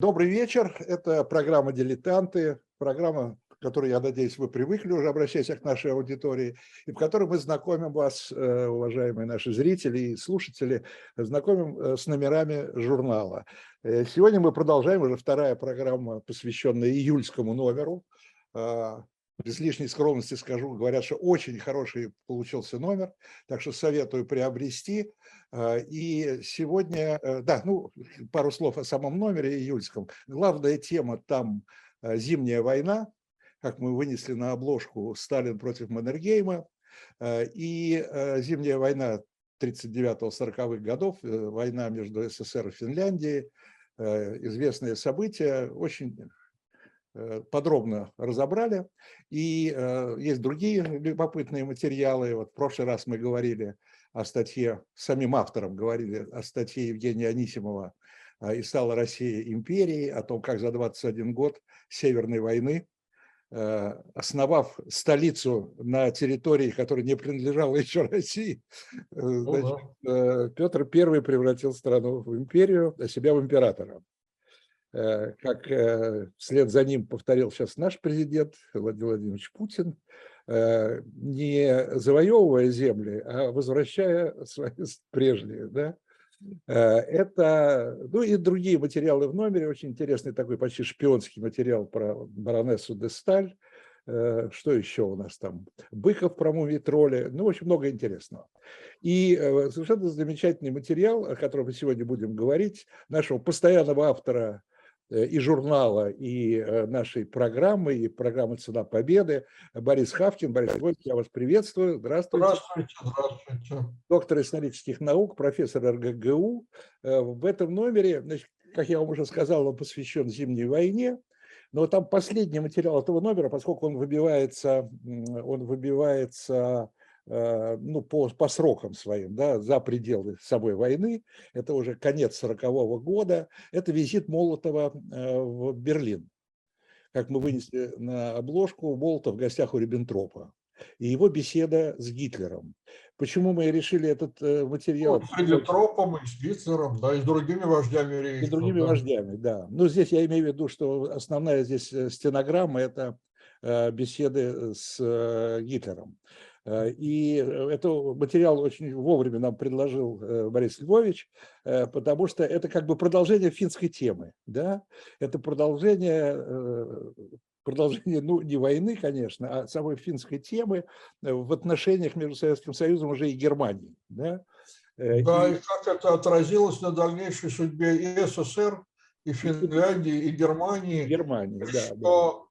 Добрый вечер. Это программа «Дилетанты», программа, к которой, я надеюсь, вы привыкли уже, обращаясь к нашей аудитории, и в которой мы знакомим вас, э, уважаемые наши зрители и слушатели, знакомим э, с номерами журнала. Э, сегодня мы продолжаем, уже вторая программа, посвященная июльскому номеру. Без лишней скромности скажу, говорят, что очень хороший получился номер, так что советую приобрести. А, и сегодня, э, да, ну, пару слов о самом номере июльском. Главная тема там э, зимняя война, как мы вынесли на обложку Сталин против Маннергейма. Э, и зимняя война 39-40-х годов, война между СССР и Финляндией, известные события, очень подробно разобрали. И э, есть другие любопытные материалы. Вот в прошлый раз мы говорили о статье, самим автором говорили о статье Евгения Анисимова э, «И стала Россия империей», о том, как за 21 год Северной войны, основав столицу на территории, которая не принадлежала еще России, значит, Петр I превратил страну в империю, а себя в императора. Э, как э, вслед за ним повторил сейчас наш президент Владимир Владимирович Путин, э, не завоевывая земли, а возвращая свои прежние. Да? Это, ну и другие материалы в номере, очень интересный такой почти шпионский материал про баронессу де Сталь, что еще у нас там, Быков про мумий-тролли, ну, очень много интересного. И совершенно замечательный материал, о котором мы сегодня будем говорить, нашего постоянного автора и журнала, и э, нашей программы, и программы «Цена победы». Борис Хавкин. Борис Львович, я вас приветствую. Здравствуйте. Здравствуйте, здравствуйте. Доктор исторических наук, профессор РГГУ. Э, в этом номере, значит, как я вам уже сказал, он посвящен Зимней войне. Но там последний материал этого номера, поскольку он выбивается, он выбивается Э, ну, по, по срокам своим, да, за пределы собой войны, это уже конец 40 -го года, это визит Молотова э, в Берлин. Как мы вынесли на обложку, Молотов в гостях у Риббентропа. И его беседа с Гитлером. Почему мы решили этот э, материал? Ну, с Риббентропом, и с Гитлером, да, и с другими вождями Рейха. И с другими да. вождями, да. Ну, здесь я имею в виду, что основная здесь стенограмма – это беседы с Гитлером. Э, и это материал очень вовремя нам предложил э, Борис Львович, э, потому что это как бы продолжение финской темы. Да? Это продолжение, продолжение, ну, не войны, конечно, а самой финской темы в отношениях между Советским Союзом уже и Германией. Да, да и... и как это отразилось на дальнейшей судьбе и СССР, и Финляндии, и Германии. Германии, да. Что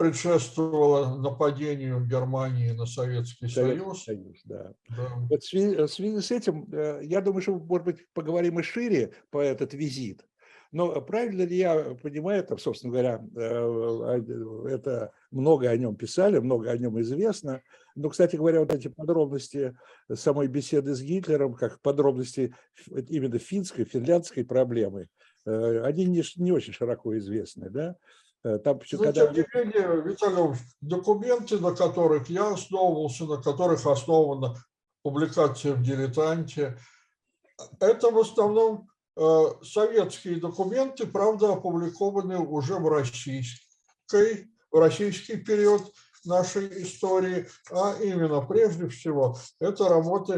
предшествовало нападению Германии на Советский, Союз. Союз да. Да. Вот в, связи, в связи с этим, э, я думаю, что, может быть, поговорим и шире по этот визит. Но правильно ли я понимаю, это, собственно говоря, э, это много о нем писали, много о нем известно. Но, кстати говоря, вот эти подробности самой беседы с Гитлером, как подробности именно финской, финляндской проблемы, э, они не, не очень широко известны, да? Э, там, Но, когда... тем не менее, Виталий документы, на которых я основывался, на которых основана публикация в «Дилетанте», это в основном э, советские документы, правда, опубликованы уже в российской, в российский период нашей истории, а именно прежде всего это работы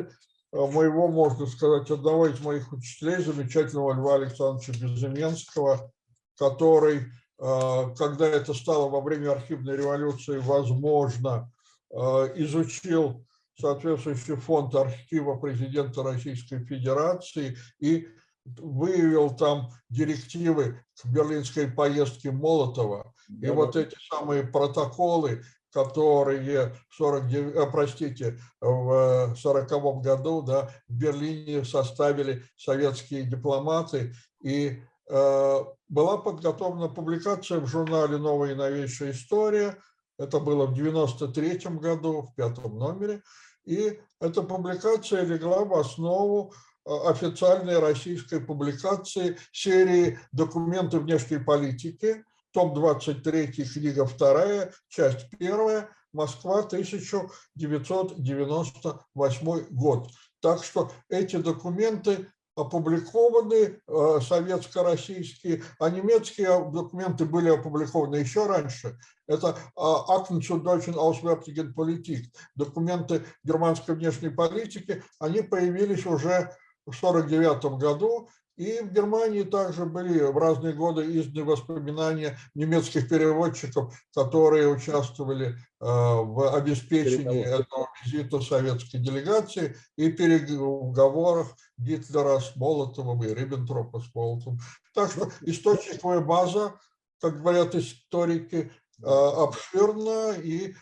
э, моего, можно сказать, одного из моих учителей, замечательного Льва Александровича Безыменского, который когда это стало во время архивной революции возможно, а, изучил соответствующий фонд архива президента Российской Федерации и выявил там директивы к берлинской поездке Молотова. И да, вот эти самые протоколы, которые в 49, э, простите, в 40 году да, в Берлине составили советские дипломаты, и Э, была подготовлена публикация в журнале «Новая и новейшая история». Это было в 93 году, в пятом номере. И эта публикация легла в основу э, официальной российской публикации серии «Документы внешней политики», том 23, книга 2, часть 1, Москва, 1998 год. Так что эти документы опубликованы э, советско-российские, а немецкие документы были опубликованы еще раньше. Это а, Akten zu deutschen Auswärtigen Politik, документы германской внешней политики, они появились уже в 1949 году, и в Германии также были в разные годы изданы воспоминания немецких переводчиков, которые участвовали э, в обеспечении этого визита советской делегации и переговорах Гитлера с Молотовым и Риббентропа с Молотовым. Так что источниковая база, как говорят историки, э, обширна и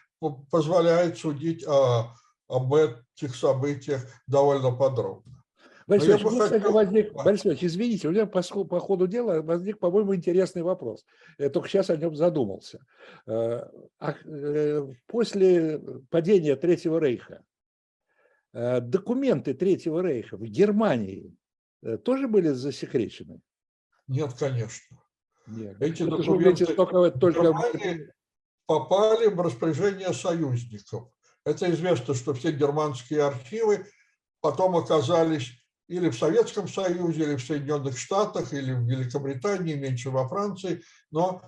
позволяет судить об этих событиях довольно подробно. Борис Ильич, хотел... возник, Борис Ильич, извините, у меня по, по ходу дела возник, по-моему, интересный вопрос. Я только сейчас о нем задумался. А, после падения Третьего Рейха э, документы Третьего Рейха в Германии тоже были засекречены? Нет, конечно. Нет. Эти Это документы только, только... попали в распоряжение союзников. Это известно, что все германские архивы потом оказались или в Советском Союзе, или в Соединенных Штатах, или в Великобритании, меньше во Франции, но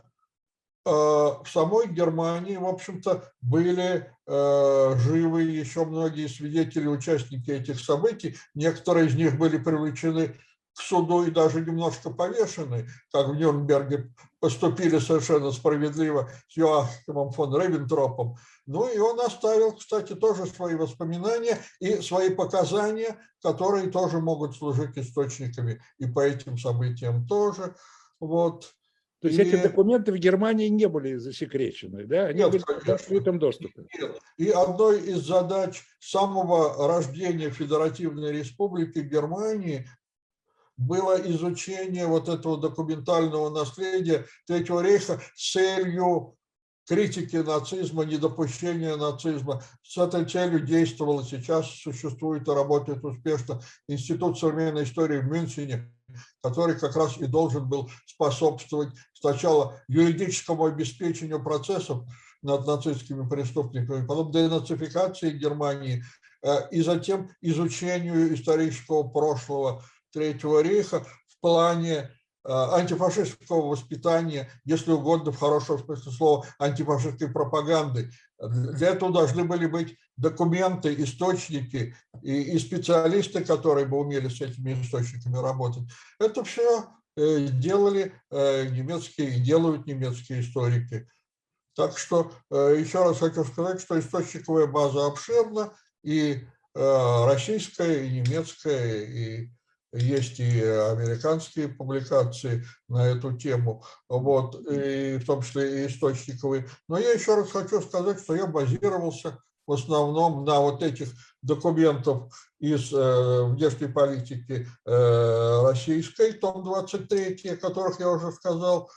э, в самой Германии, в общем-то, были э, живы еще многие свидетели, участники этих событий. Некоторые из них были привлечены к суду и даже немножко повешены, как в Нюрнберге поступили совершенно справедливо с Йоахимом фон Ревентропом. Ну и он оставил, кстати, тоже свои воспоминания и свои показания, которые тоже могут служить источниками и по этим событиям тоже. Вот. То есть и... эти документы в Германии не были засекречены, да? Они Нет, были конечно. в открытом доступе. Нет. И одной из задач самого рождения Федеративной Республики Германии было изучение вот этого документального наследия Третьего рейха с целью критики нацизма, недопущения нацизма. С этой целью действовал сейчас существует и работает успешно Институт современной истории в Мюнхене, который как раз и должен был способствовать сначала юридическому обеспечению процессов над нацистскими преступниками, потом денацификации Германии, э, и затем изучению исторического прошлого Третьего рейха в плане а, антифашистского воспитания, если угодно, в хорошем смысле слова, антифашистской пропаганды. Для этого должны были быть документы, источники и, и специалисты, которые бы умели с этими источниками работать. Это все э, делали э, немецкие и делают немецкие историки. Так что э, еще раз хочу сказать, что источниковая база обширна, и российская, и немецкая, и есть и американские публикации на эту тему, вот, и в том числе и источниковые. Но я еще раз хочу сказать, что я базировался в основном на вот этих документов из э, внешней политики э, российской, том 23, о которых я уже сказал.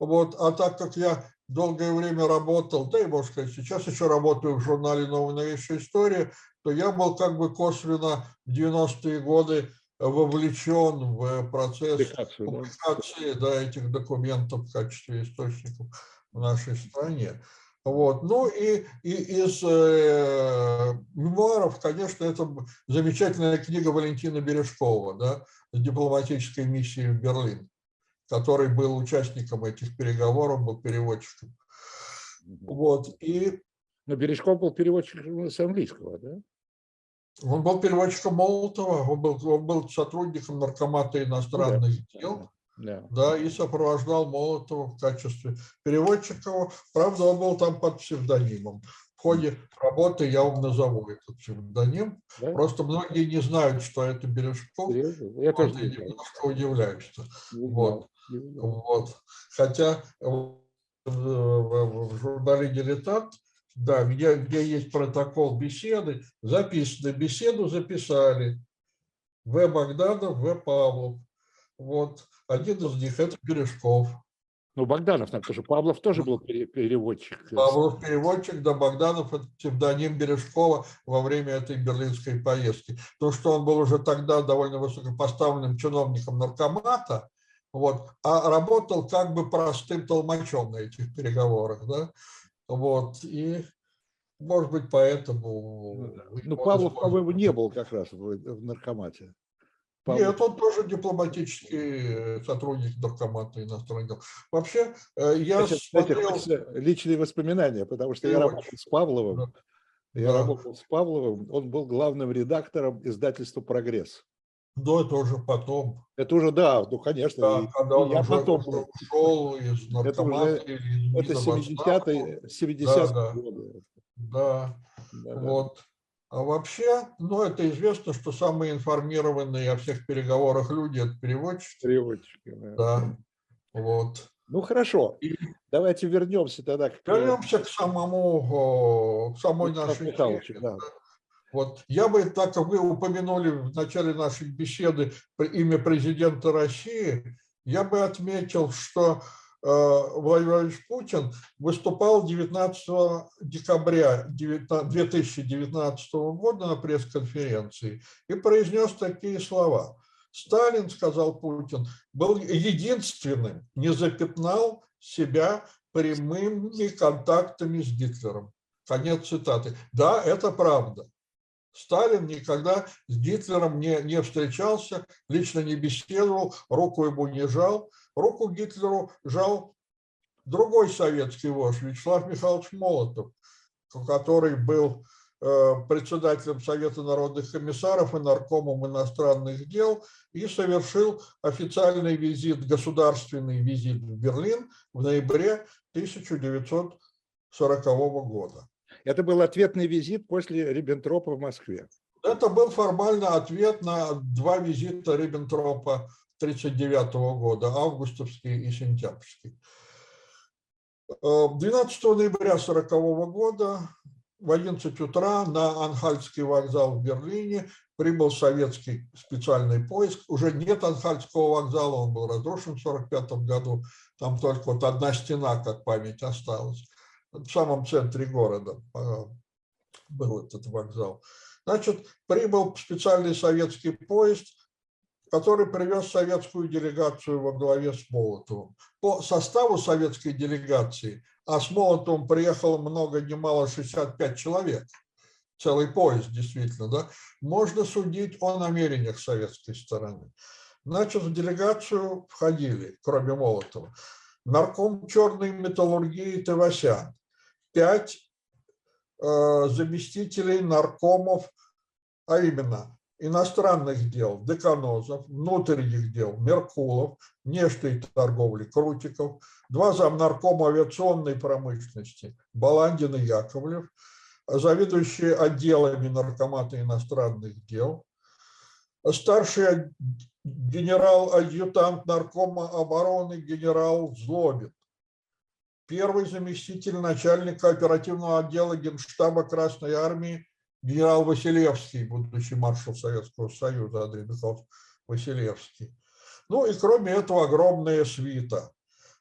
Вот. А так как я долгое время работал, да и, можно сказать, сейчас еще работаю в журнале «Новая новейшая история», то я был как бы косвенно в 90-е годы вовлечен в процесс публикации да? Да, этих документов в качестве источников в нашей стране. Вот. Ну и, и из э, мемуаров, конечно, это замечательная книга Валентина Бережкова да, дипломатической миссией в Берлин, который был участником этих переговоров, был переводчиком. Вот. И... Но Бережков был переводчиком с английского, да? Он был переводчиком Молотова, он был, он был сотрудником наркомата иностранных да. дел, да. да, и сопровождал Молотова в качестве переводчика. Правда, он был там под псевдонимом. В ходе работы я вам назову этот псевдоним. Да? Просто многие не знают, что это Бережков. Я тоже вот, немножко удивляюсь. Вот. вот. Хотя в, в, в журнале «Дилетант» да, где, где есть протокол беседы, записано, беседу записали В. Богданов, В. Павлов. Вот, один из них – это Бережков. Ну, Богданов, там тоже, Павлов тоже был переводчик. Павлов переводчик, да, Богданов – это псевдоним Бережкова во время этой берлинской поездки. То, что он был уже тогда довольно высокопоставленным чиновником наркомата, вот, а работал как бы простым толмачом на этих переговорах, да, вот, и, может быть, поэтому... Ну, да. ну Павлов, по-моему, не был как раз в, в наркомате. Павлов? Нет, он тоже дипломатический сотрудник Наркомата иностранных дел. Вообще, э, я Значит, кстати, смотрел... хочется личные воспоминания, потому что я Переводчик. работал с Павловым. Да. Я Да. работал с Павловым, он был главным редактором издательства «Прогресс». Но это уже потом, Это уже, да, ну, конечно, да, и- когда он я уже, потом уже ушел из из Это в отставку. 70-е 70 Да, да. годы. Да, Да, да. вот. А вообще, ну, это известно, что самые информированные о всех переговорах люди – это переводчики. Переводчики, да. Да, вот. Ну хорошо, И давайте вернемся тогда к вернемся к самому, к самой Александру нашей теме. да. Вот я бы, так как вы упомянули в начале нашей беседы имя президента России, я бы отметил, что э, Владимир Владимирович Путин выступал 19 декабря 19 2019 года на пресс-конференции и произнес такие слова. Сталин, сказал Путин, был единственным, не запятнал себя прямыми контактами с Гитлером. Конец цитаты. Да, это правда. Сталин никогда с Гитлером не, не встречался, лично не беседовал, руку ему не жал. Руку Гитлеру жал другой советский вождь, Вячеслав Михайлович Молотов, который был э, председателем Совета народных комиссаров и наркомом иностранных дел и совершил официальный визит, государственный визит в Берлин в ноябре 1940 года. Это был ответный визит после Риббентропа в Москве. Это был формально ответ на два визита Риббентропа 1939 года, августовский и сентябрьский. Э, 12 ноября 1940 года в 11 утра на Анхальский вокзал в Берлине прибыл советский специальный поиск. Уже нет Анхальского вокзала, он был разрушен в 1945 году. Там только вот одна стена, как память, осталась. В самом центре города э, был этот вокзал. Значит, прибыл специальный советский поезд, который привез советскую делегацию во главе с Молотовым. По составу советской делегации, а с Молотовым приехало много, немало, 65 человек, целый поезд действительно, да, можно судить о намерениях советской стороны. Значит, в делегацию входили, кроме Молотова, нарком черной металлургии Тевасян, пять э, заместителей наркомов, а именно иностранных дел Деканозов, внутренних дел Меркулов, внешней торговли Крутиков, два замнаркома авиационной промышленности Баландин и Яковлев, заведующие отделами наркомата иностранных дел, старший генерал-адъютант наркома обороны генерал Злобин, первый заместитель начальника оперативного отдела Генштаба Красной Армии генерал Василевский, будущий маршал Советского Союза Андрей Михайлович Василевский. Ну и кроме этого огромная свита.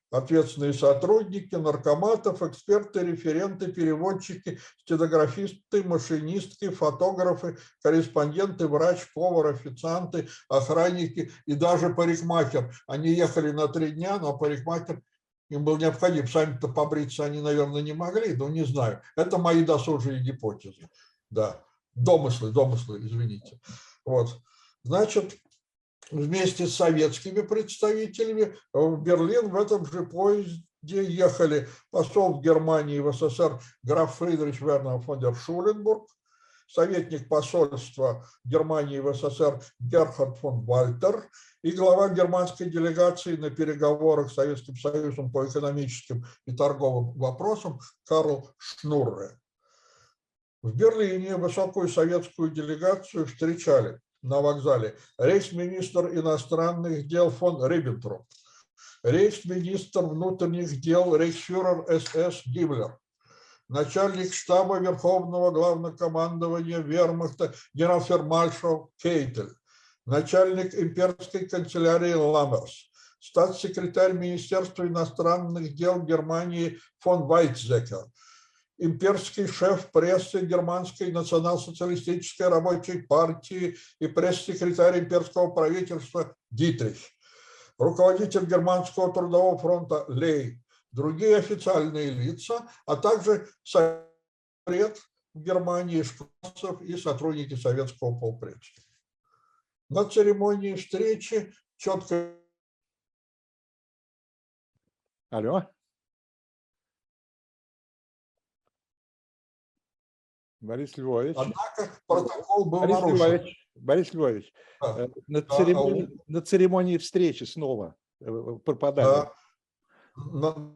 Ответственные сотрудники, наркоматов, эксперты, референты, переводчики, стенографисты, машинистки, фотографы, корреспонденты, врач, повар, официанты, охранники и даже парикмахер. Они ехали на три дня, но парикмахер им был необходим. Сами-то побриться они, наверное, не могли, но не знаю. Это мои досужие гипотезы. Да, домыслы, домыслы, извините. Вот. Значит, вместе с советскими представителями в Берлин в этом же поезде ехали посол Германии в СССР граф Фридрих Вернер фон дер Шуленбург, советник посольства Германии в СССР Герхард фон Вальтер и глава германской делегации на переговорах с Советским Союзом по экономическим и торговым вопросам Карл Шнурре. В Берлине высокую советскую делегацию встречали на вокзале рейхсминистр иностранных дел фон Риббентроп, рейхсминистр внутренних дел рейхсфюрер СС Гиммлер, начальник штаба Верховного Главнокомандования Вермахта генерал-фермаршал Кейтель, начальник имперской канцелярии Ламмерс, статс-секретарь Министерства иностранных дел Германии фон Вайтзекер, имперский шеф прессы Германской национал-социалистической рабочей партии и пресс-секретарь имперского правительства Дитрих, руководитель Германского трудового фронта Лей, другие официальные лица, а также совет в Германии, Шклассов и сотрудники советского полпредства. на церемонии встречи четко Алло. Борис Львович. Однако протокол был Борис нарушен. Львович, Борис Львович, Да. э, на, Да, церемонии, на церемонии встречи снова э, пропадали. Да. На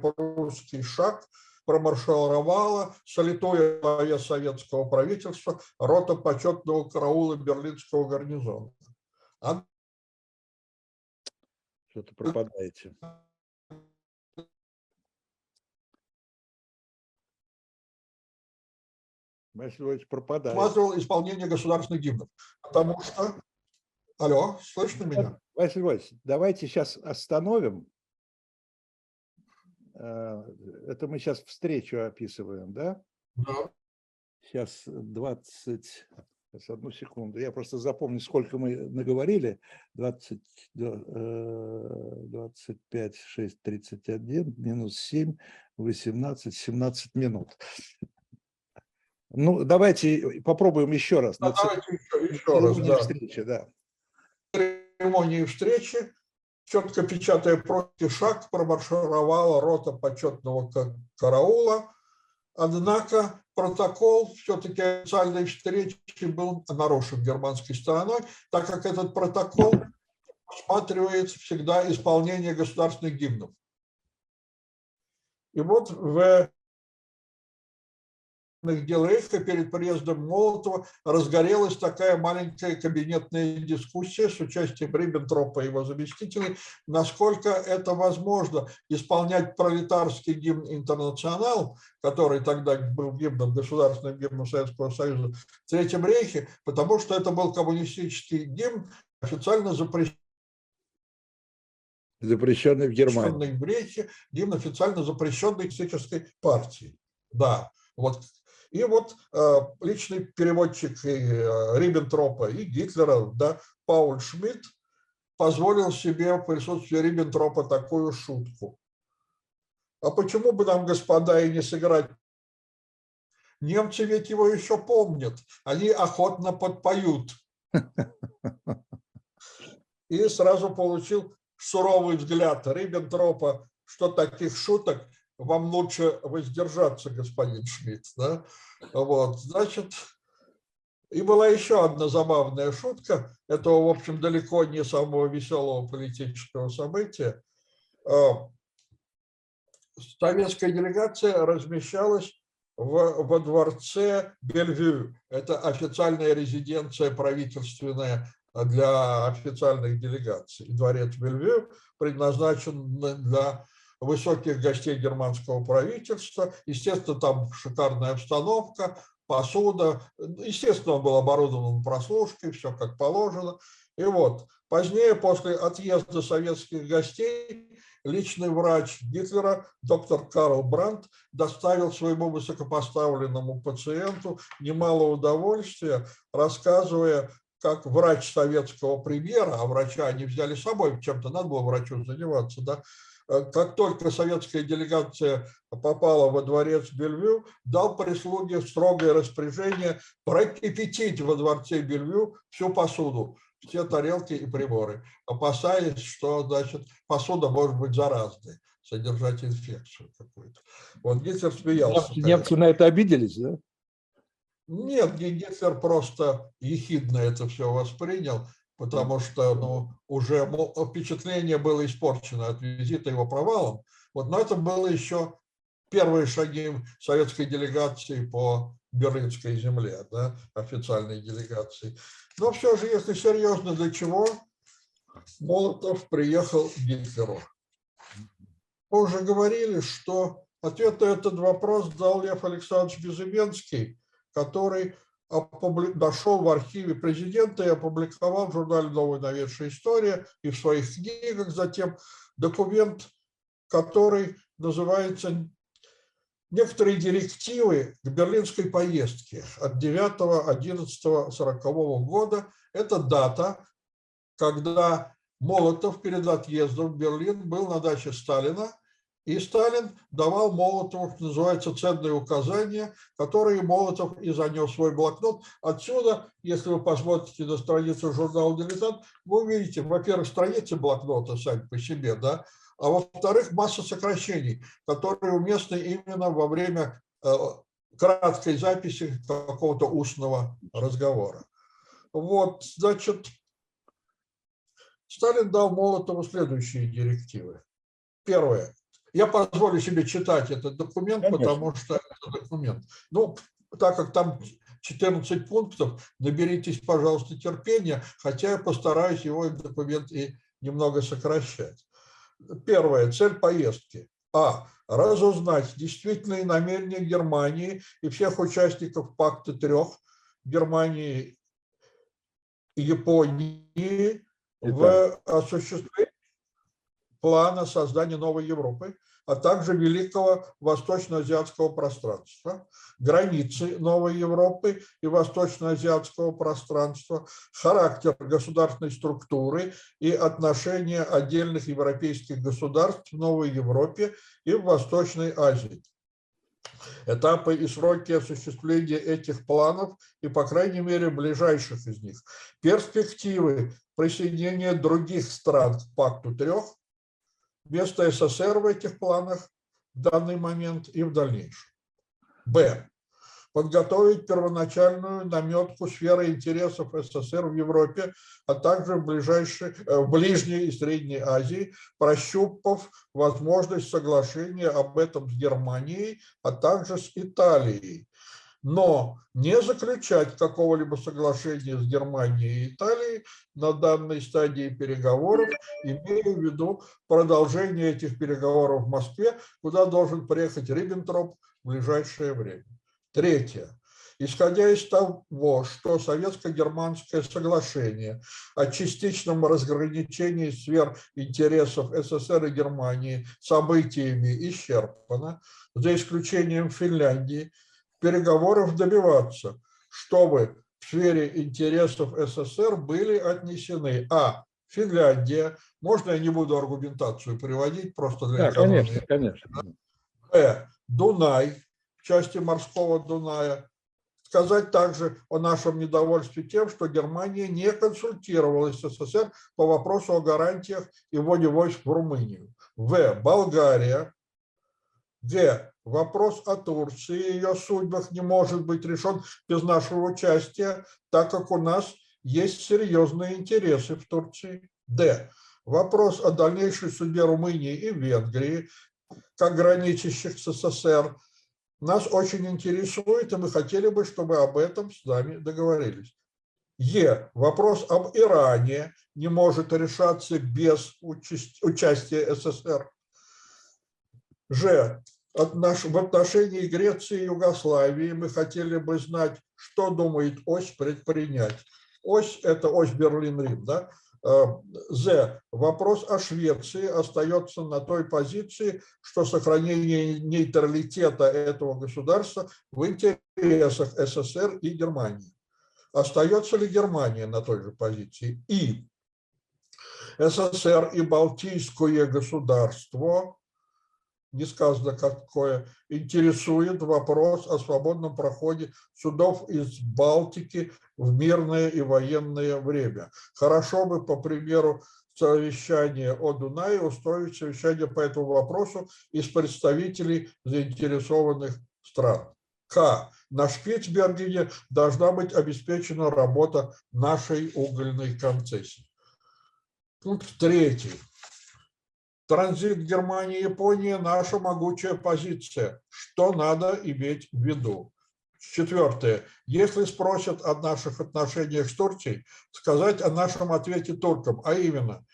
русский шаг промаршировала солитое главе советского правительства рота почетного караула берлинского гарнизона. А Что-то пропадаете. Борис Львович пропадает. осматривал исполнение государственных гимнов. Потому что... Алло, слышно меня? Борис Львович, давайте сейчас остановим. Э, Это мы сейчас встречу описываем, да? Да. Сейчас 20, сейчас одну секунду, я просто запомню, сколько мы наговорили. 20, э, 25, 6, 31, минус 7, 18, 17 минут. Ну, давайте попробуем еще раз. Да, давайте еще, еще раз. Да. встречи, да. Церемонии встречи, четко печатая против шаг, промаршировала рота почетного ка- караула. Однако протокол все-таки официальной встречи был нарушен германской стороной, так как этот протокол рассматривает всегда исполнение государственных гимнов. И вот в дел Рейха перед приездом Молотова разгорелась такая маленькая кабинетная дискуссия с участием Риббентропа и его заместителей, насколько это возможно исполнять пролетарский гимн «Интернационал», который тогда был гимном, государственным гимном Советского Союза в Третьем Рейхе, потому что это был коммунистический гимн, официально запрещенный Запрещенный в Германии. запрещенный в Рейхе, гимн официально запрещенной коммунистической партии. Да, вот. И вот э, личный переводчик и, э, Риббентропа и Гитлера, да, Пауль Шмидт, позволил себе в присутствии Риббентропа такую шутку. А почему бы нам, господа, и не сыграть? Немцы ведь его еще помнят, они охотно подпоют. И сразу получил суровый взгляд Риббентропа, что таких шуток вам лучше воздержаться, господин Шмидт. Да? Вот, значит, и была еще одна забавная шутка, этого, в общем, далеко не самого веселого политического события. А, Советская делегация размещалась в, во дворце Бельвю. Это официальная резиденция правительственная для официальных делегаций. Дворец Бельвю предназначен для высоких гостей германского правительства. Естественно, там шикарная обстановка, посуда. Естественно, он был оборудован прослушкой, все как положено. И вот, позднее, после отъезда советских гостей, личный врач Гитлера, доктор Карл Брандт, доставил своему высокопоставленному пациенту немало удовольствия, рассказывая, как врач советского премьера, а врача они взяли с собой, чем-то надо было врачу заниматься, да, как только советская делегация попала во дворец Бельвю, дал прислуге строгое распоряжение прокипятить во дворце Бельвю всю посуду, все тарелки и приборы, опасаясь, что значит, посуда может быть заразной, содержать инфекцию какую-то. Вот Гитлер смеялся. Немцы, немцы на это обиделись, да? Нет, Гитлер просто ехидно это все воспринял, потому что ну, уже впечатление было испорчено от визита его провалом. Вот, но это было еще первые шаги советской делегации по Берлинской земле, да, официальной делегации. Но все же, если серьезно, для чего Молотов приехал к Гитлеру? Мы уже говорили, что ответ на этот вопрос дал Лев Александрович Безыменский, который нашел в архиве президента и опубликовал в журнале «Новая новейшая история» и в своих книгах затем документ, который называется «Некоторые директивы к берлинской поездке от 9-11-40 года». Это дата, когда Молотов перед отъездом в Берлин был на даче Сталина И Сталин давал Молотову, что называется, ценные указания, которые Молотов и занес свой блокнот. Отсюда, если вы посмотрите на страницу журнала «Дилетант», вы увидите, во-первых, страницы блокнота сами по себе, да, а во-вторых, масса сокращений, которые уместны именно во время э, краткой записи какого-то устного разговора. Вот, значит, Сталин дал Молотову следующие директивы. Первое. Я позволю себе читать этот документ, Конечно. потому что это документ. Ну, так как там 14 пунктов, наберитесь, пожалуйста, терпения, хотя я постараюсь его документ и немного сокращать. Первое. Цель поездки. А. Разузнать действительные намерения Германии и всех участников Пакта трех Германии и Японии в осуществлении плана создания новой Европы, а также великого восточно-азиатского пространства, границы новой Европы и восточно-азиатского пространства, характер государственной структуры и отношения отдельных европейских государств в Новой Европе и в Восточной Азии. Этапы и сроки осуществления этих планов и, по крайней мере, ближайших из них, перспективы присоединения других стран к пакту трех, место СССР в этих планах в данный момент и в дальнейшем. Б. Подготовить первоначальную наметку сферы интересов СССР в Европе, а также в, ближайшей, э, в Ближней и Средней Азии, прощупав возможность соглашения об этом с Германией, а также с Италией но не заключать какого-либо соглашения с Германией и Италией на данной стадии переговоров, имея в виду продолжение этих переговоров в Москве, куда должен приехать Риббентроп в ближайшее время. Третье. Исходя из того, что советско-германское соглашение о частичном разграничении сфер интересов СССР и Германии событиями исчерпано, за исключением Финляндии, переговоров добиваться, чтобы в сфере интересов СССР были отнесены а. Финляндия, можно я не буду аргументацию приводить, просто для да, экономии. конечно, конечно. Б. Дунай, в части морского Дуная. Сказать также о нашем недовольстве тем, что Германия не консультировалась с СССР по вопросу о гарантиях и вводе войск в Румынию. В. Болгария. Г. Вопрос о Турции и ее судьбах не может быть решен без нашего участия, так как у нас есть серьезные интересы в Турции. Д. Вопрос о дальнейшей судьбе Румынии и Венгрии, как граничащих с СССР, нас очень интересует, и мы хотели бы, чтобы об этом с нами договорились. Е. Вопрос об Иране не может решаться без участия СССР. Ж в отношении Греции и Югославии мы хотели бы знать, что думает ось предпринять. Ось – это ось Берлин-Рим, да? Э, З. Вопрос о Швеции остается на той позиции, что сохранение нейтралитета этого государства в интересах СССР и Германии. Остается ли Германия на той же позиции? И СССР и Балтийское государство не сказано какое, интересует вопрос о свободном проходе судов из Балтики в мирное и военное время. Хорошо бы, по примеру, совещание о Дунае устроить совещание по этому вопросу из представителей заинтересованных стран. К. На Шпицбергене должна быть обеспечена работа нашей угольной концессии. Пункт третий. Транзит Германии и Японии – наша могучая позиция. Что надо иметь в виду? Четвертое. Если спросят о наших отношениях с Турцией, сказать о нашем ответе туркам, а именно,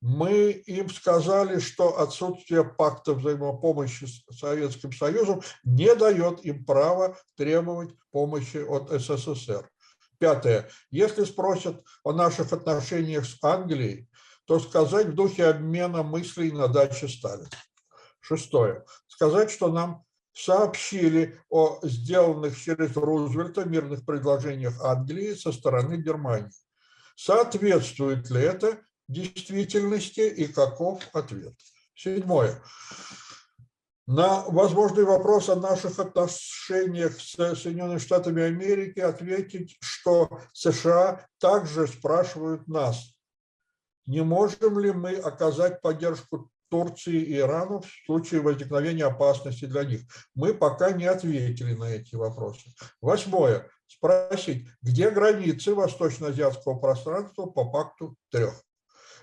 мы им сказали, что отсутствие пакта взаимопомощи с Советским Союзом не дает им права требовать помощи от СССР. Пятое. Если спросят о наших отношениях с Англией, то сказать в духе обмена мыслей на даче Сталина. Шестое. Сказать, что нам сообщили о сделанных через Рузвельта мирных предложениях Англии со стороны Германии. Соответствует ли это действительности и каков ответ? Седьмое. На возможный вопрос о наших отношениях с Соединенными Штатами Америки ответить, что США также спрашивают нас, не можем ли мы оказать поддержку Турции и Ирану в случае возникновения опасности для них. Мы пока не ответили на эти вопросы. Восьмое. Спросить, где границы восточно-азиатского пространства по пакту трех.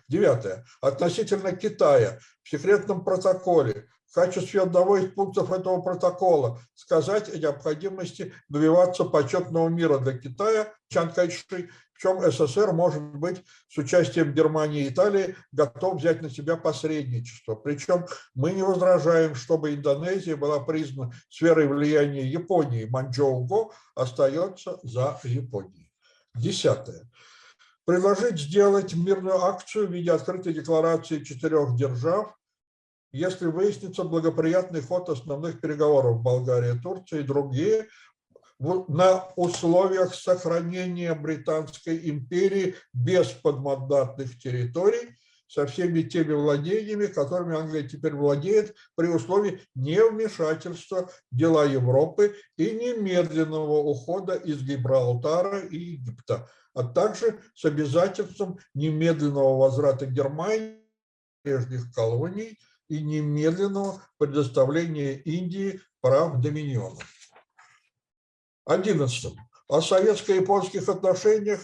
Девятое. Относительно Китая в секретном протоколе в качестве одного из пунктов этого протокола сказать о необходимости добиваться почетного мира для Китая, Чан Кайши, чем СССР, может быть, с участием Германии и Италии готов взять на себя посредничество. Причем мы не возражаем, чтобы Индонезия была признана сферой влияния Японии. Манчжоу-Го остается за Японией. Десятое предложить сделать мирную акцию в виде открытой декларации четырех держав, если выяснится благоприятный ход основных переговоров Болгария, Турция и другие на условиях сохранения Британской империи без подмандатных территорий со всеми теми владениями, которыми Англия теперь владеет, при условии невмешательства в дела Европы и немедленного ухода из Гибралтара и Египта, а также с обязательством немедленного возврата Германии прежних колоний и немедленного предоставления Индии прав доминионов. 11. О советско-японских отношениях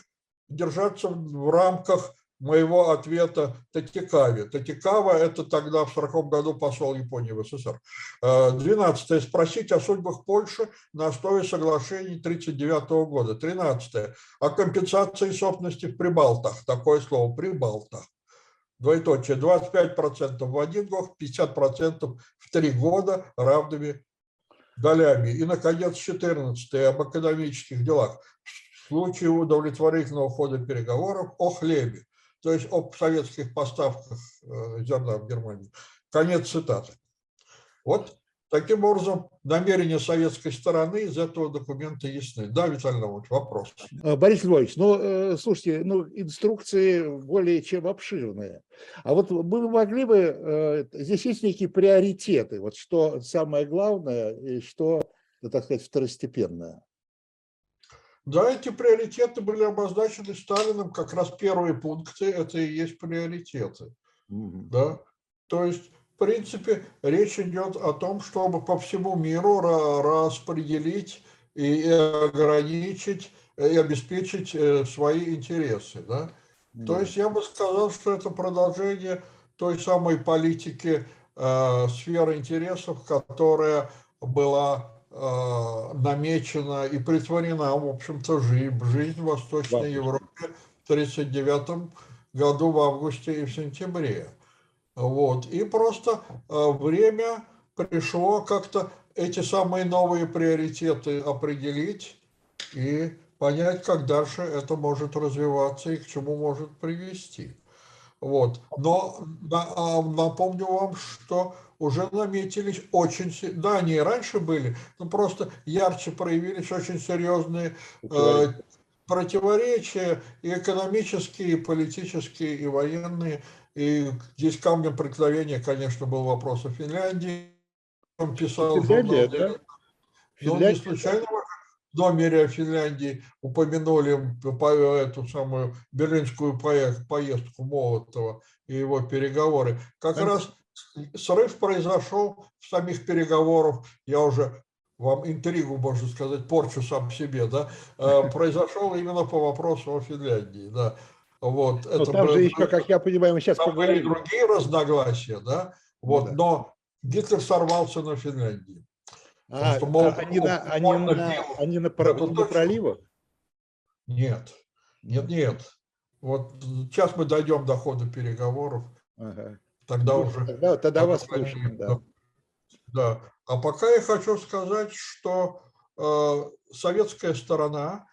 держаться в рамках моего ответа Татикаве. Татикава – это тогда в 40 году посол Японии в СССр. Э, 12. Спросить о судьбах Польши на основе соглашений 1939 года. 13. О компенсации собственности в Прибалтах. Такое слово – Прибалтах. Двоеточие. 25% в один год, 50% в три года равными долями. И, наконец, 14 об экономических делах. В случае удовлетворительного хода переговоров о хлебе то есть об советских поставках э, зерна в Германию. Конец цитаты. Вот таким образом намерения советской стороны из этого документа ясны. Да, Виталий Львович, вопрос. А, Борис Львович, ну, э, слушайте, ну, инструкции более чем обширные. А вот вы могли бы, э, здесь есть некие приоритеты, вот что самое главное и что, ну, так сказать, второстепенное? Да, эти приоритеты были обозначены Сталиным, как раз первые пункты, это и есть приоритеты. Mm-hmm. Да? То есть, принципе, речь идет о том, чтобы по всему миру распределить и ограничить, и обеспечить э, свои интересы. Да? Mm-hmm. То есть я бы сказал, что это продолжение той самой политики э, сферы интересов, которая была Э, намечена и притворена, в общем-то, жизнь, жизнь в Восточной. Европе в 1939 году в августе и в сентябре. Вот. И просто э, время пришло как-то эти самые новые приоритеты определить и понять, как дальше это может развиваться и к чему может привести. Вот. Но а, напомню вам, что уже наметились очень, да, они и раньше были, но просто ярче проявились очень серьезные э, противоречия и экономические, и политические, и военные. И здесь камнем преткновения, конечно, был вопрос о Финляндии. Он писал Финляндия, журнал, да? Но не случайно в номере о Финляндии упомянули эту самую берлинскую поездку Молотова и его переговоры. Как а... раз срыв произошел в самих переговорах, я уже вам интригу, можно сказать, порчу сам себе, да, э, произошел именно по вопросу о Финляндии, да. Вот, но это там было, же еще, как я понимаю, мы сейчас там поговорим. были другие разногласия, да, вот, да. но Гитлер сорвался на Финляндии. А, что, мол, они, на, они, на, они на, про, на проливах? Нет, нет, нет. Вот сейчас мы дойдем до хода переговоров. Ага. Тогда ну, уже... Тогда, тогда вас слушаем, да. да. А пока я хочу сказать, что э, советская сторона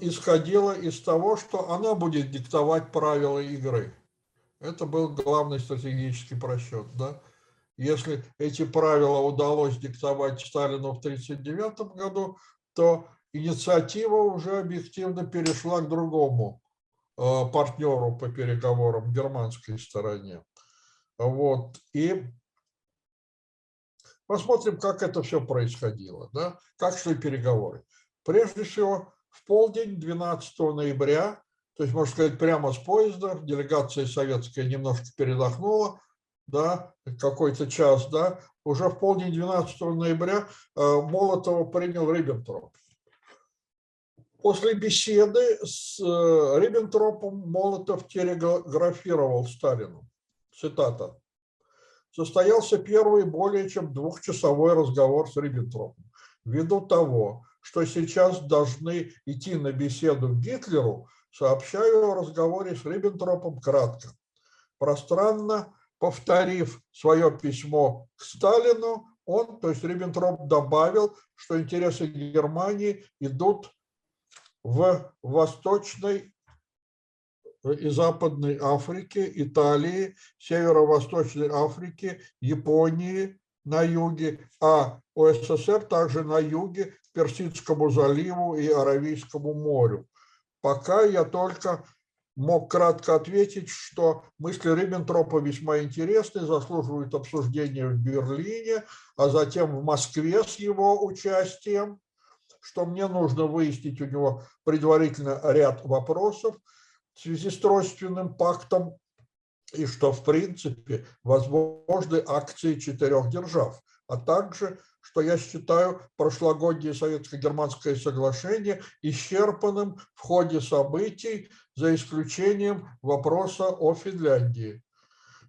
исходила из того, что она будет диктовать правила игры. Это был главный стратегический просчет. Да? Если эти правила удалось диктовать Сталину в 1939 году, то инициатива уже объективно перешла к другому э, партнеру по переговорам, германской стороне. Вот. И Посмотрим, как это все происходило, да? как шли переговоры. Прежде всего, в полдень 12 ноября, то есть, можно сказать, прямо с поезда, делегация советская немножко передохнула, да, какой-то час, да, уже в полдень 12 ноября э, Молотова принял Риббентроп. После беседы с э, Риббентропом Молотов телеграфировал Сталину, цитата, «Состоялся первый более чем двухчасовой разговор с Риббентропом. Ввиду того, что сейчас должны идти на беседу к Гитлеру, сообщаю о разговоре с Риббентропом кратко. Пространно повторив свое письмо к Сталину, он, то есть Риббентроп, добавил, что интересы Германии идут в Восточной и Западной Африке, Италии, Северо-Восточной Африке, Японии на юге, а ОССР также на юге, Персидскому заливу и Аравийскому морю. Пока я только мог кратко ответить, что мысли Риббентропа весьма интересны, заслуживают обсуждения в Берлине, а затем в Москве с его участием, что мне нужно выяснить у него предварительно ряд вопросов в связи с тройственным пактом, и что, в принципе, возможны акции четырех держав, а также что я считаю прошлогоднее советско-германское соглашение исчерпанным в ходе событий, за исключением вопроса о Финляндии.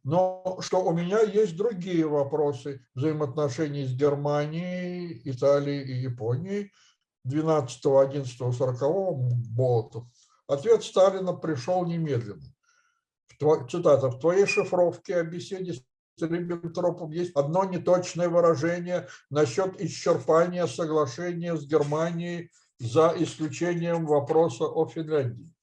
Но что у меня есть другие вопросы взаимоотношений с Германией, Италией и Японией 12, 11, 40 Болотов. Ответ Сталина пришел немедленно. Цитата. «В твоей шифровке о беседе с Риббентропом есть одно неточное выражение насчет исчерпания соглашения с Германией за исключением вопроса о Финляндии.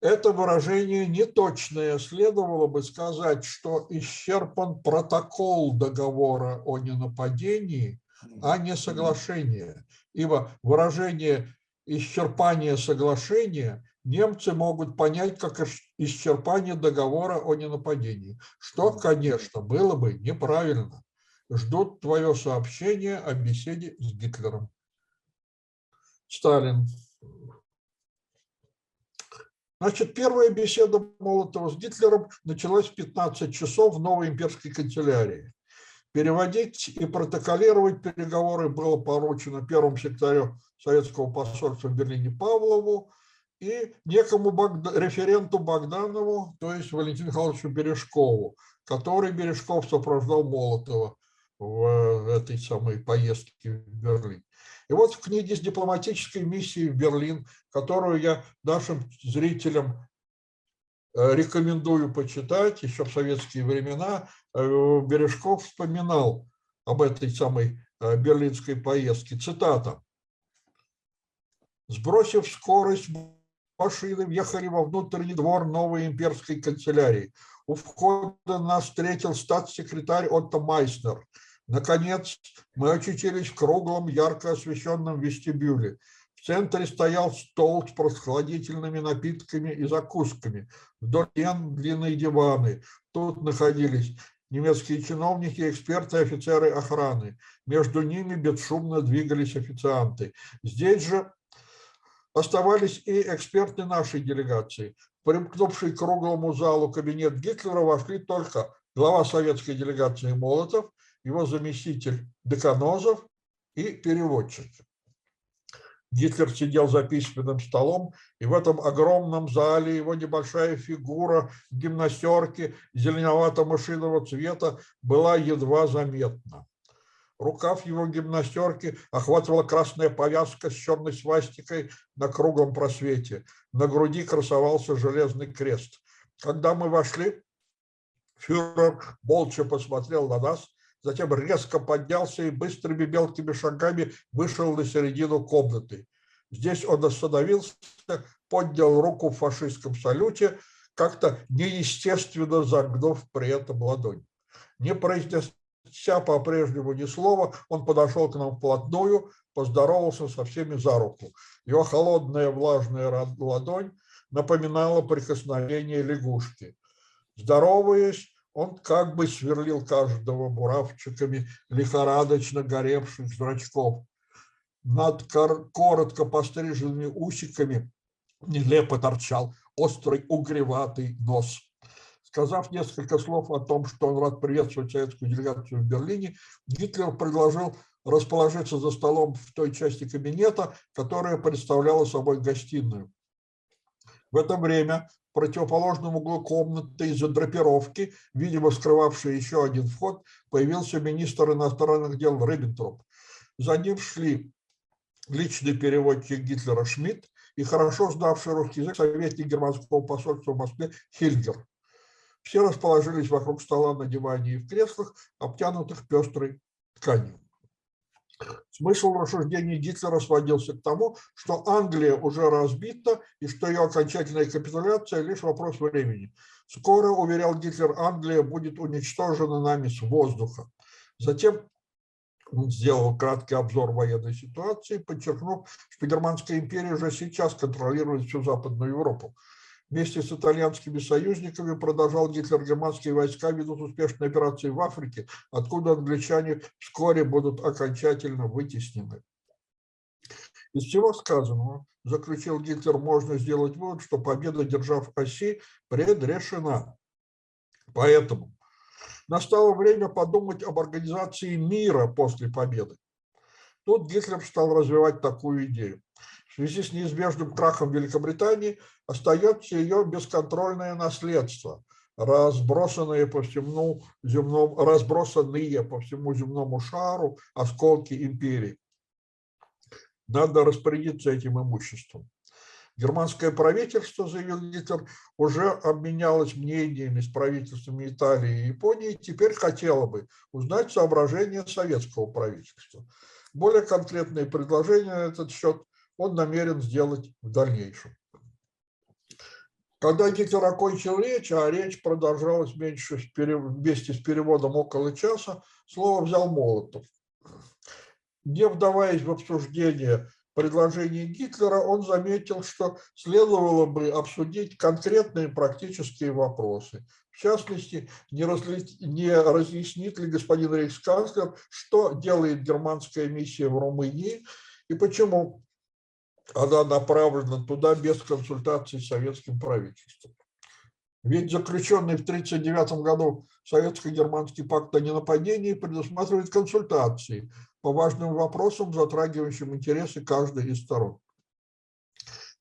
Это выражение неточное. Следовало бы сказать, что исчерпан протокол договора о ненападении, а не соглашение. Ибо выражение исчерпания соглашения немцы могут понять как исчерпание договора о ненападении, что, конечно, было бы неправильно. Ждут твое сообщение о беседе с Гитлером. Сталин. Значит, первая беседа Молотова с Гитлером началась в 15 часов в новой имперской канцелярии. Переводить и протоколировать переговоры было поручено первому секретарю советского посольства в Берлине Павлову, и некому Богда, референту Богданову, то есть Валентину Михайловичу Бережкову, который Бережков сопровождал Молотова в этой самой поездке в Берлин. И вот в книге с дипломатической миссией в Берлин, которую я нашим зрителям э, рекомендую почитать, еще в советские времена, э, Бережков вспоминал об этой самой э, берлинской поездке. Цитата. «Сбросив скорость машины въехали во внутренний двор новой имперской канцелярии. У входа нас встретил статс-секретарь Отто Майснер. Наконец, мы очутились в круглом, ярко освещенном вестибюле. В центре стоял стол с прохладительными напитками и закусками. Вдоль стен длинные диваны. Тут находились немецкие чиновники, эксперты, офицеры охраны. Между ними бесшумно двигались официанты. Здесь же Оставались и эксперты нашей делегации. Примкнувший к круглому залу кабинет Гитлера вошли только глава советской делегации Молотов, его заместитель Деканозов и переводчик. Гитлер сидел за письменным столом, и в этом огромном зале его небольшая фигура в гимнастерке зеленовато-мышиного цвета была едва заметна. Рукав его гимнастерки охватывала красная повязка с черной свастикой на круглом просвете. На груди красовался железный крест. Когда мы вошли, фюрер молча посмотрел на нас, затем резко поднялся и быстрыми мелкими шагами вышел на середину комнаты. Здесь он остановился, поднял руку в фашистском салюте, как-то неестественно загнув при этом ладонь. Не произнес Ся по-прежнему ни слова, он подошел к нам вплотную, поздоровался со всеми за руку. Его холодная влажная ладонь напоминала прикосновение лягушки. Здороваясь, Он как бы сверлил каждого буравчиками лихорадочно горевших зрачков. Над коротко постриженными усиками нелепо торчал острый угреватый нос. Сказав несколько слов о том, что он рад приветствовать советскую делегацию в Берлине, Гитлер предложил расположиться за столом в той части кабинета, которая представляла собой гостиную. В это время в противоположном углу комнаты из-за драпировки, видимо, скрывавший еще один вход, появился министр иностранных дел Риббентроп. За ним шли личный переводчик Гитлера Шмидт и хорошо знавший русский язык советник германского посольства в Москве Хильгер. Все расположились вокруг стола на диване и в креслах, обтянутых пестрой тканью. Смысл рассуждений Гитлера сводился к тому, что Англия уже разбита и что ее окончательная капитуляция – лишь вопрос времени. Скоро, уверял Гитлер, Англия будет уничтожена нами с воздуха. Затем он сделал краткий обзор военной ситуации, подчеркнув, что Германская империя уже сейчас контролирует всю Западную Европу. Вместе с итальянскими союзниками продолжал Гитлер германские войска ведут успешные операции в Африке, откуда англичане вскоре будут окончательно вытеснены. Из всего сказанного, заключил Гитлер, можно сделать вывод, что победа держав оси предрешена. Поэтому настало время подумать об организации мира после победы. Тут Гитлер стал развивать такую идею. В связи с неизбежным крахом Великобритании остается ее бесконтрольное наследство, разбросанные по всему земному, разбросанные по всему земному шару осколки империи. Надо распорядиться этим имуществом. Германское правительство, заявил Гитлер, уже обменялось мнениями с правительствами Италии и Японии, теперь хотело бы узнать соображения советского правительства. Более конкретные предложения на этот счет он намерен сделать в дальнейшем. Когда Гитлер окончил речь, а речь продолжалась меньше вместе с переводом около часа, слово взял Молотов. Не вдаваясь в обсуждение предложений Гитлера, он заметил, что следовало бы обсудить конкретные практические вопросы. В частности, не, разли... не разъяснит ли господин рейхсканцлер, что делает германская миссия в Румынии и почему она направлена туда без консультации с советским правительством. Ведь заключенный в 1939 году советско-германский пакт о ненападении предусматривает консультации по важным вопросам, затрагивающим интересы каждой из сторон.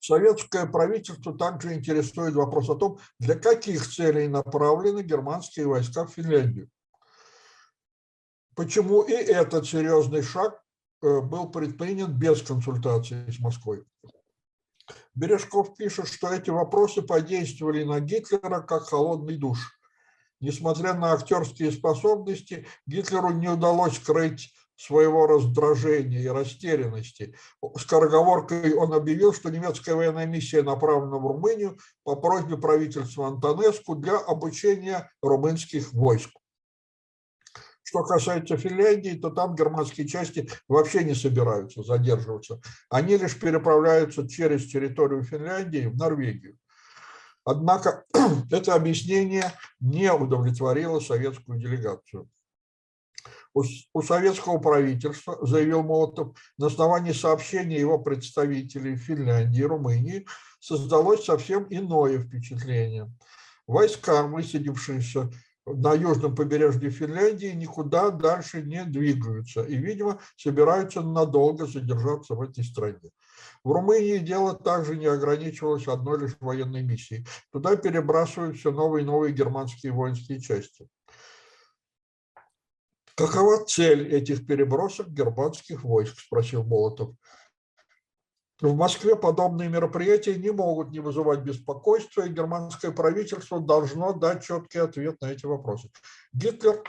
Советское правительство также интересует вопрос о том, для каких целей направлены германские войска в Финляндию. Почему и этот серьезный шаг был предпринят без консультации с Москвой. Бережков пишет, что эти вопросы подействовали на Гитлера как холодный душ. Несмотря на актерские способности, Гитлеру не удалось скрыть своего раздражения и растерянности. Скороговоркой он объявил, что немецкая военная миссия направлена в Румынию по просьбе правительства Антонеску для обучения румынских войск. Что касается Финляндии, то там германские части вообще не собираются задерживаться. Они лишь переправляются через территорию Финляндии в Норвегию. Однако это объяснение не удовлетворило советскую делегацию. У, советского правительства, заявил Молотов, на основании сообщений его представителей в Финляндии и Румынии создалось совсем иное впечатление. Войска, высадившиеся на южном побережье Финляндии никуда дальше не двигаются и, видимо, собираются надолго задержаться в этой стране. В Румынии дело также не ограничивалось одной лишь военной миссией. Туда перебрасывают все новые и новые германские воинские части. Какова цель этих перебросок германских войск, спросил Молотов. В Москве подобные мероприятия не могут не вызывать беспокойства, и германское правительство должно дать четкий ответ на эти вопросы. Гитлер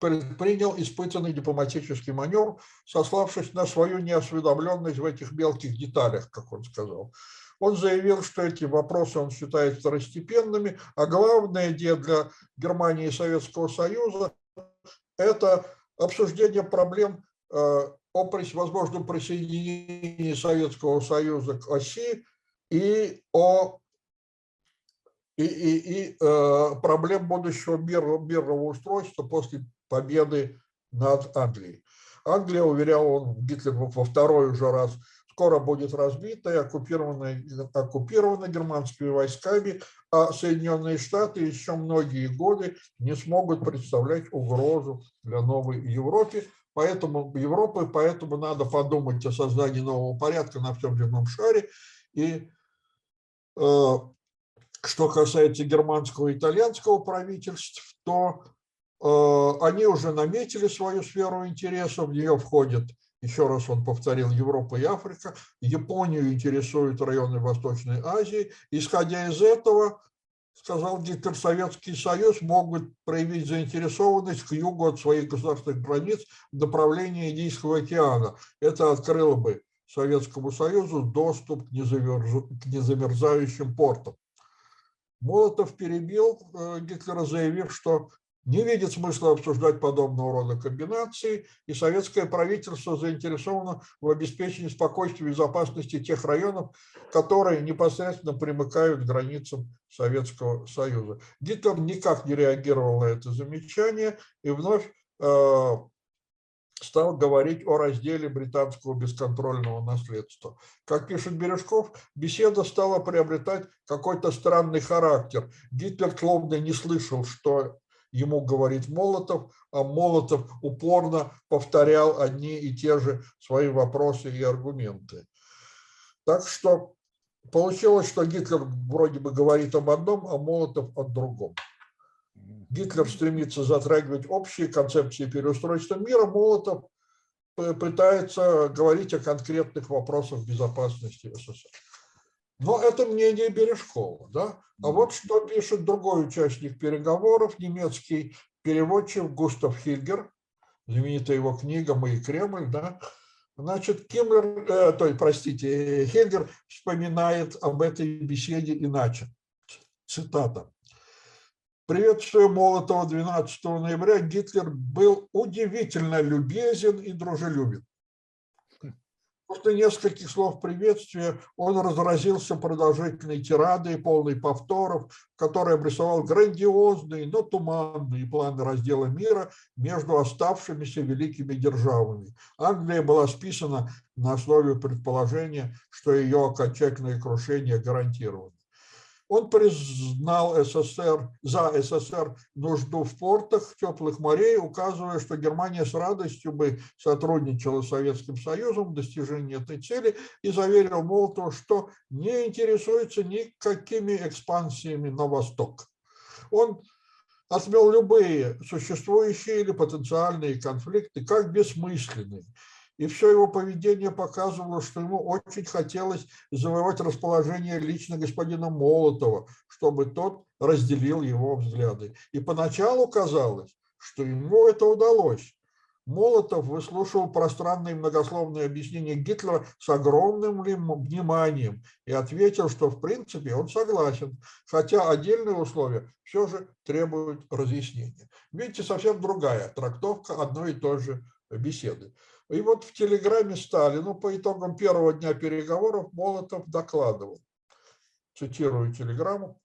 предпринял испытанный дипломатический маневр, сославшись на свою неосведомленность в этих мелких деталях, как он сказал. Он заявил, что эти вопросы он считает второстепенными, а главное дело для Германии и Советского Союза – это обсуждение проблем э, о возможном присоединении Советского Союза к оси и о и, и, и э, проблем будущего мира, мирного устройства после победы над Англией. Англия, уверял он Гитлер во второй уже раз, скоро будет разбита и оккупирована, оккупирована германскими войсками, а Соединенные Штаты еще многие годы не смогут представлять угрозу для новой Европе, поэтому Европы, поэтому надо подумать о создании нового порядка на всем земном шаре. И э, что касается германского и итальянского правительств, то э, они уже наметили свою сферу интересов, в нее входит еще раз он повторил, Европа и Африка, Японию интересуют районы Восточной Азии. Исходя из этого, сказал Гитлер, Советский Союз могут проявить заинтересованность к югу от своих государственных границ в направлении Индийского океана. Это открыло бы Советскому Союзу доступ к, незамерзающим портам. Молотов перебил э, Гитлера, заявив, что не видит смысла обсуждать подобного рода комбинации, и советское правительство заинтересовано в обеспечении спокойствия и безопасности тех районов, которые непосредственно примыкают к границам Советского Союза. Гитлер никак не реагировал на это замечание и вновь э, стал говорить о разделе британского бесконтрольного наследства. Как пишет Бережков, беседа стала приобретать какой-то странный характер. Гитлер словно не слышал, что ему говорит Молотов, а Молотов упорно повторял одни и те же свои вопросы и аргументы. Так что получилось, что Гитлер вроде бы говорит об одном, а Молотов о другом. Гитлер стремится затрагивать общие концепции переустройства мира, Молотов пытается говорить о конкретных вопросах безопасности СССР. Но это мнение Бережкова. Да? А вот что пишет другой участник переговоров, немецкий переводчик Густав Хильгер, знаменитая его книга «Мы и Кремль». Да? Значит, Киммлер, э, то есть, простите, Хельгер вспоминает об этой беседе иначе. Цитата. Приветствуя Молотова 12 ноября, Гитлер был удивительно любезен и дружелюбен. После нескольких слов приветствия он разразился продолжительной тирадой, полной повторов, в которой обрисовал грандиозные, но туманные планы раздела мира между оставшимися великими державами. Англия была списана на основе предположения, что ее окончательное крушение гарантировано. Он признал СССР, за СССР нужду в портах теплых морей, указывая, что Германия с радостью бы сотрудничала с Советским Союзом в достижении этой цели и заверил Молотова, что не интересуется никакими экспансиями на восток. Он отмел любые существующие или потенциальные конфликты как бессмысленные и все его поведение показывало, что ему очень хотелось завоевать расположение лично господина Молотова, чтобы тот разделил его взгляды. И поначалу казалось, что ему это удалось. Молотов выслушивал пространные многословные объяснения Гитлера с огромным вниманием и ответил, что в принципе он согласен, хотя отдельные условия все же требуют разъяснения. Видите, совсем другая трактовка одной и той же беседы. И вот в телеграмме Сталину по итогам первого дня переговоров Молотов докладывал, цитирую телеграмму,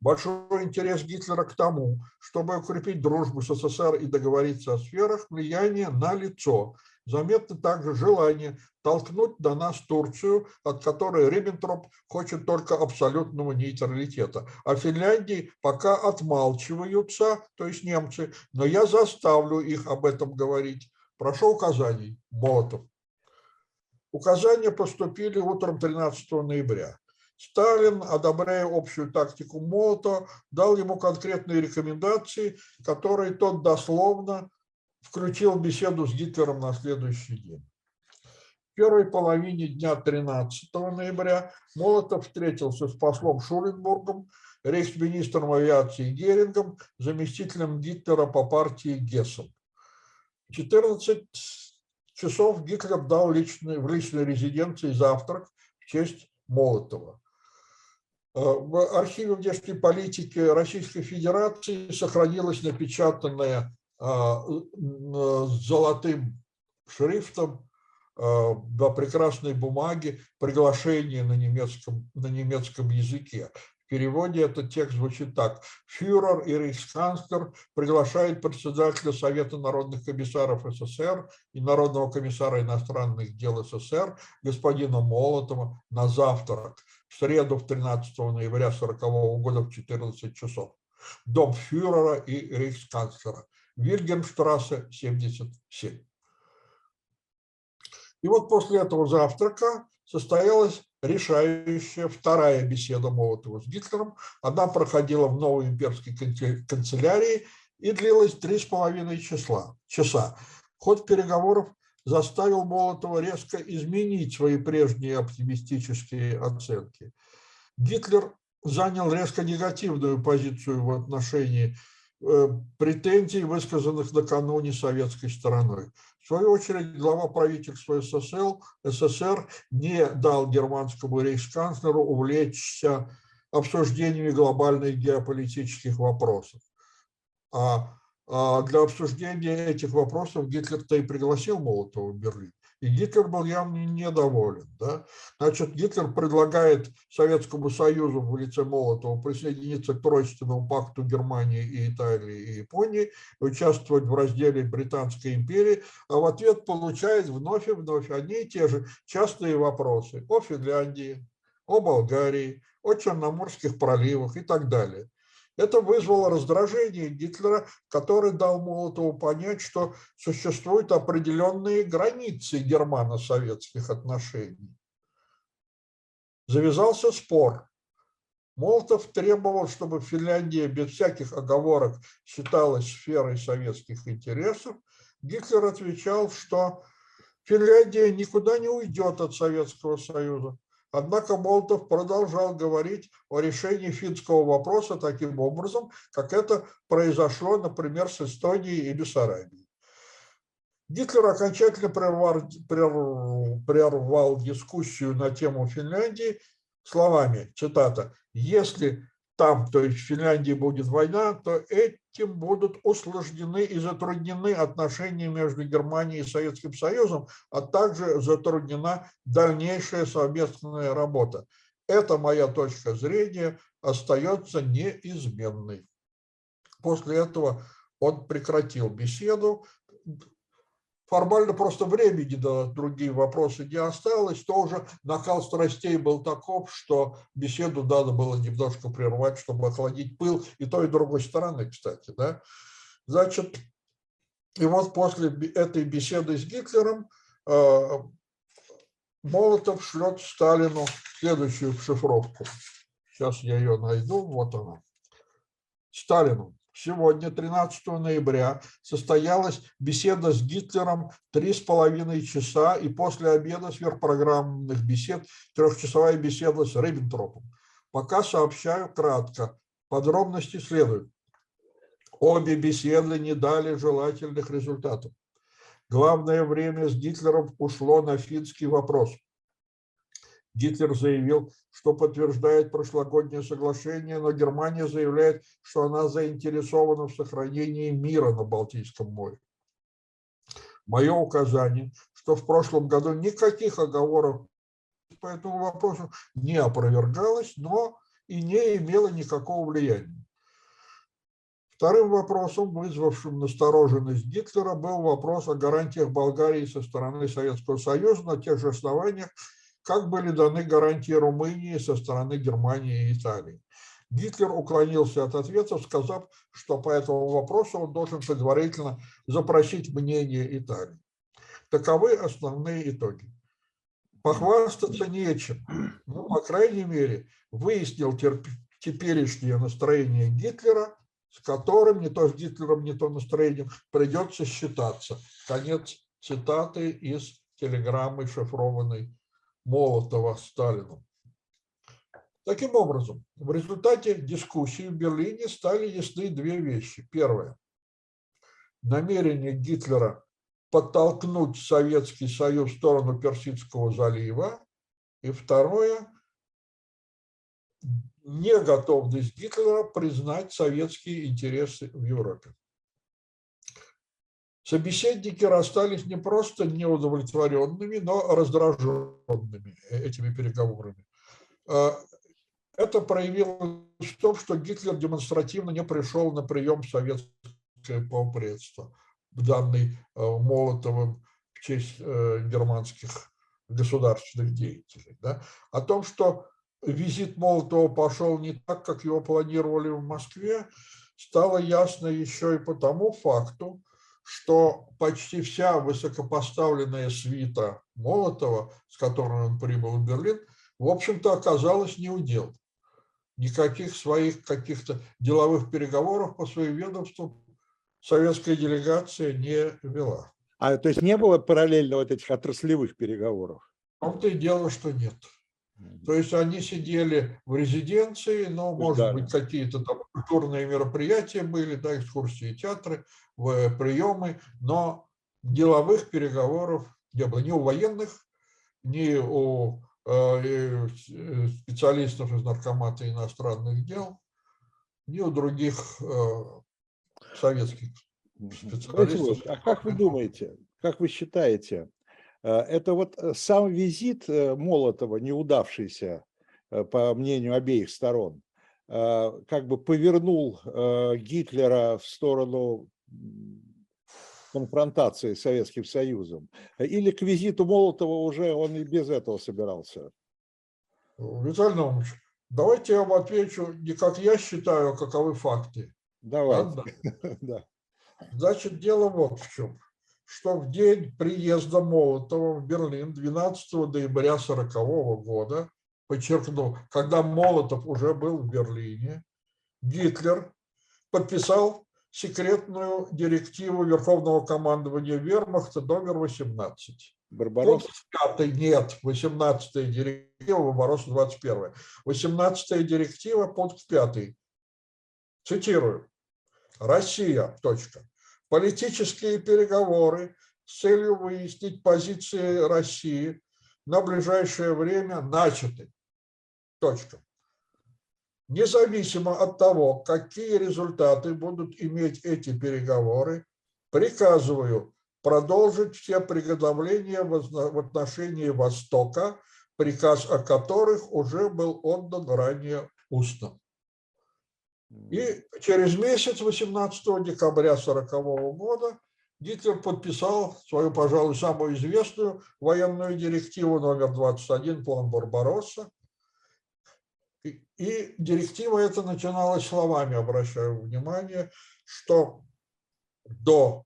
большой интерес Гитлера к тому, чтобы укрепить дружбу с СССР и договориться о сферах влияния на лицо. Заметно также желание толкнуть до нас Турцию, от которой Риббентроп хочет только абсолютного нейтралитета. А Финляндии пока отмалчиваются, то есть немцы, но я заставлю их об этом говорить. Прошу указаний. Молотов. Указания поступили утром 13 ноября. Сталин, одобряя общую тактику Молотова, дал ему конкретные рекомендации, которые тот дословно включил в беседу с Гитлером на следующий день. В первой половине дня 13 ноября Молотов встретился с послом Шуленбургом, рейхсминистром авиации Герингом, заместителем Гитлера по партии Гессом. 14 часов Гитлер дал личный, в личной резиденции завтрак в честь Молотова. Э, в архиве внешней политики Российской Федерации сохранилось напечатанное э, золотым шрифтом на э, прекрасной бумаге приглашение на немецком, на немецком языке. В переводе этот текст звучит так. Фюрер и рейхсканцлер приглашают председателя Совета народных комиссаров СССР и Народного комиссара иностранных дел СССР господина Молотова на завтрак в среду в 13 ноября 1940 года в 14 часов. Дом фюрера и рейхсканцлера. Вильгенштрассе, 77. И вот после этого завтрака состоялась решающая вторая беседа Молотова с Гитлером. Она проходила в новой имперской канцелярии и длилась три с половиной числа, часа. Ход переговоров заставил Молотова резко изменить свои прежние оптимистические оценки. Гитлер занял резко негативную позицию в отношении э, претензий, высказанных накануне советской стороной. В свою очередь, глава правительства СССР, СССР не дал германскому рейхсканцлеру увлечься обсуждениями глобальных геополитических вопросов. А, а для обсуждения этих вопросов Гитлер-то и пригласил Молотова в Берлин. И Гитлер был явно недоволен. Да? Значит, Гитлер предлагает Советскому Союзу в лице Молотова присоединиться к Тройственному пакту Германии и Италии и Японии, участвовать в разделе Британской империи, а в ответ получает вновь и вновь одни и те же частые вопросы о Финляндии, о Болгарии, о Черноморских проливах и так далее. Это вызвало раздражение Гитлера, который дал Молотову понять, что существуют определенные границы германо-советских отношений. Завязался спор. Молотов требовал, чтобы Финляндия без всяких оговорок считалась сферой советских интересов. Гитлер отвечал, что Финляндия никуда не уйдет от Советского Союза. Однако Молотов продолжал говорить о решении финского вопроса таким образом, как это произошло, например, с Эстонией и Бессарабией. Гитлер окончательно прервал, прервал, прервал дискуссию на тему Финляндии словами, цитата, «Если там, то есть в Финляндии будет война, то этим будут усложнены и затруднены отношения между Германией и Советским Союзом, а также затруднена дальнейшая совместная работа. Эта моя точка зрения остается неизменной. После этого он прекратил беседу, формально просто времени на другие вопросы не осталось, то уже накал страстей был таков, что беседу надо было немножко прервать, чтобы охладить пыл и той, и другой стороны, кстати. Да? Значит, и вот после этой беседы с Гитлером э, Молотов шлет Сталину следующую шифровку. Сейчас я ее найду, вот она. Сталину сегодня, 13 ноября, состоялась беседа с Гитлером три с половиной часа, и после обеда сверхпрограммных бесед трехчасовая беседа с Риббентропом. Пока сообщаю кратко. Подробности следуют. Обе беседы не дали желательных результатов. Главное время с Гитлером ушло на финский вопрос – Гитлер заявил, что подтверждает прошлогоднее соглашение, но Германия заявляет, что она заинтересована в сохранении мира на Балтийском море. Мое указание, что в прошлом году никаких оговоров по этому вопросу не опровергалось, но и не имело никакого влияния. Вторым вопросом, вызвавшим настороженность Гитлера, был вопрос о гарантиях Болгарии со стороны Советского Союза на тех же основаниях, как были даны гарантии Румынии со стороны Германии и Италии. Гитлер уклонился от ответов, сказав, что по этому вопросу он должен предварительно запросить мнение Италии. Таковы основные итоги. Похвастаться нечем, но, по крайней мере, выяснил теперешнее настроение Гитлера, с которым не то с Гитлером, не то настроением придется считаться. Конец цитаты из телеграммы шифрованной Молотова Сталину. Таким образом, в результате дискуссии в Берлине стали ясны две вещи. Первое. Намерение Гитлера подтолкнуть Советский Союз в сторону Персидского залива. И второе. Неготовность Гитлера признать советские интересы в Европе. Собеседники расстались не просто неудовлетворенными, но раздраженными этими переговорами. А, это проявилось в том, что Гитлер демонстративно не пришел на прием в советское полпредство, данный э, Молотовым в честь э, германских государственных деятелей. Да? О том, что визит Молотова пошел не так, как его планировали в Москве, стало ясно еще и по тому факту, что почти вся высокопоставленная свита Молотова, с которой он прибыл в Берлин, в общем-то оказалась не удел. Никаких своих каких-то деловых переговоров по своим ведомствам советская делегация не вела. А то есть не было параллельно вот этих отраслевых переговоров? В том-то и дело, что нет. То есть они сидели в резиденции, но, может Да. быть, какие-то там культурные мероприятия были, да, экскурсии, театры, приемы, но деловых переговоров не было ни у военных, ни у э, специалистов из наркомата иностранных дел, ни у других э, советских специалистов. А как вы думаете, как вы считаете, э, это вот сам визит Молотова, неудавшийся, по мнению обеих сторон, как бы повернул Гитлера в сторону конфронтации с Советским Союзом? Или к визиту Молотова уже он и без этого собирался? Виталий Наумович, давайте я вам отвечу не как я считаю, а каковы факты. Давайте. Да. Значит, дело вот в чем. Что в день приезда Молотова в Берлин 12 ноября 1940 года, подчеркну, когда Молотов уже был в Берлине, Гитлер подписал секретную директиву Верховного командования Вермахта номер 18. Барбаросса. Пункт 5 нет, 18 директива, Барбаросса 21. 18 директива, пункт 5. Цитирую. Россия, точка. Политические переговоры с целью выяснить позиции России на ближайшее время начаты. Точка. Независимо от того, какие результаты будут иметь эти переговоры, приказываю продолжить все приготовления в отношении Востока, приказ о которых уже был отдан ранее устно. И через месяц, 18 декабря 1940 года, Гитлер подписал свою, пожалуй, самую известную военную директиву номер 21 «План Барбаросса». И, директива эта начиналась словами, обращаю внимание, что до...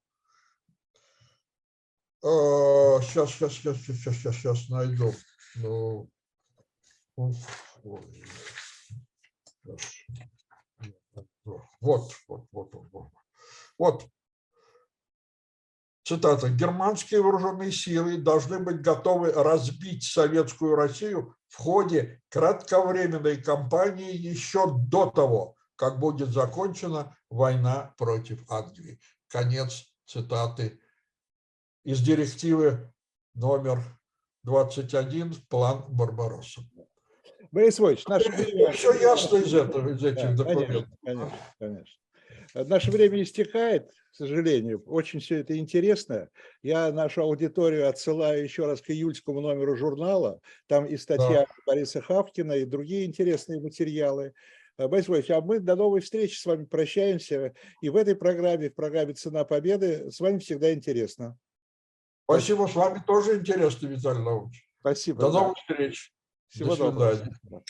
сейчас, сейчас, сейчас, сейчас, сейчас, сейчас найду. Ну. Вот, вот, вот, вот, вот. Вот. Цитата. Германские вооруженные силы должны быть готовы разбить советскую Россию в ходе кратковременной кампании еще до того, как будет закончена война против Англии. Конец цитаты из директивы номер 21 «План Барбаросса». Борис Иванович, наше время... Все ясно из этого, из этих Да, документов. Конечно, конечно, конечно. Наше время истекает, к сожалению. Очень все это интересно. Я нашу аудиторию отсылаю еще раз к июльскому номеру журнала. Там и статья Бориса Хавкина, и другие интересные материалы. Э, Борис Иванович, а мы до новой встречи с вами прощаемся. И в этой программе, в программе «Цена победы» с вами всегда интересно. Спасибо, с вами тоже интересно, Виталий Наумович. Спасибо. До да. новых встреч. Всего До доброго. свидания. Спасибо.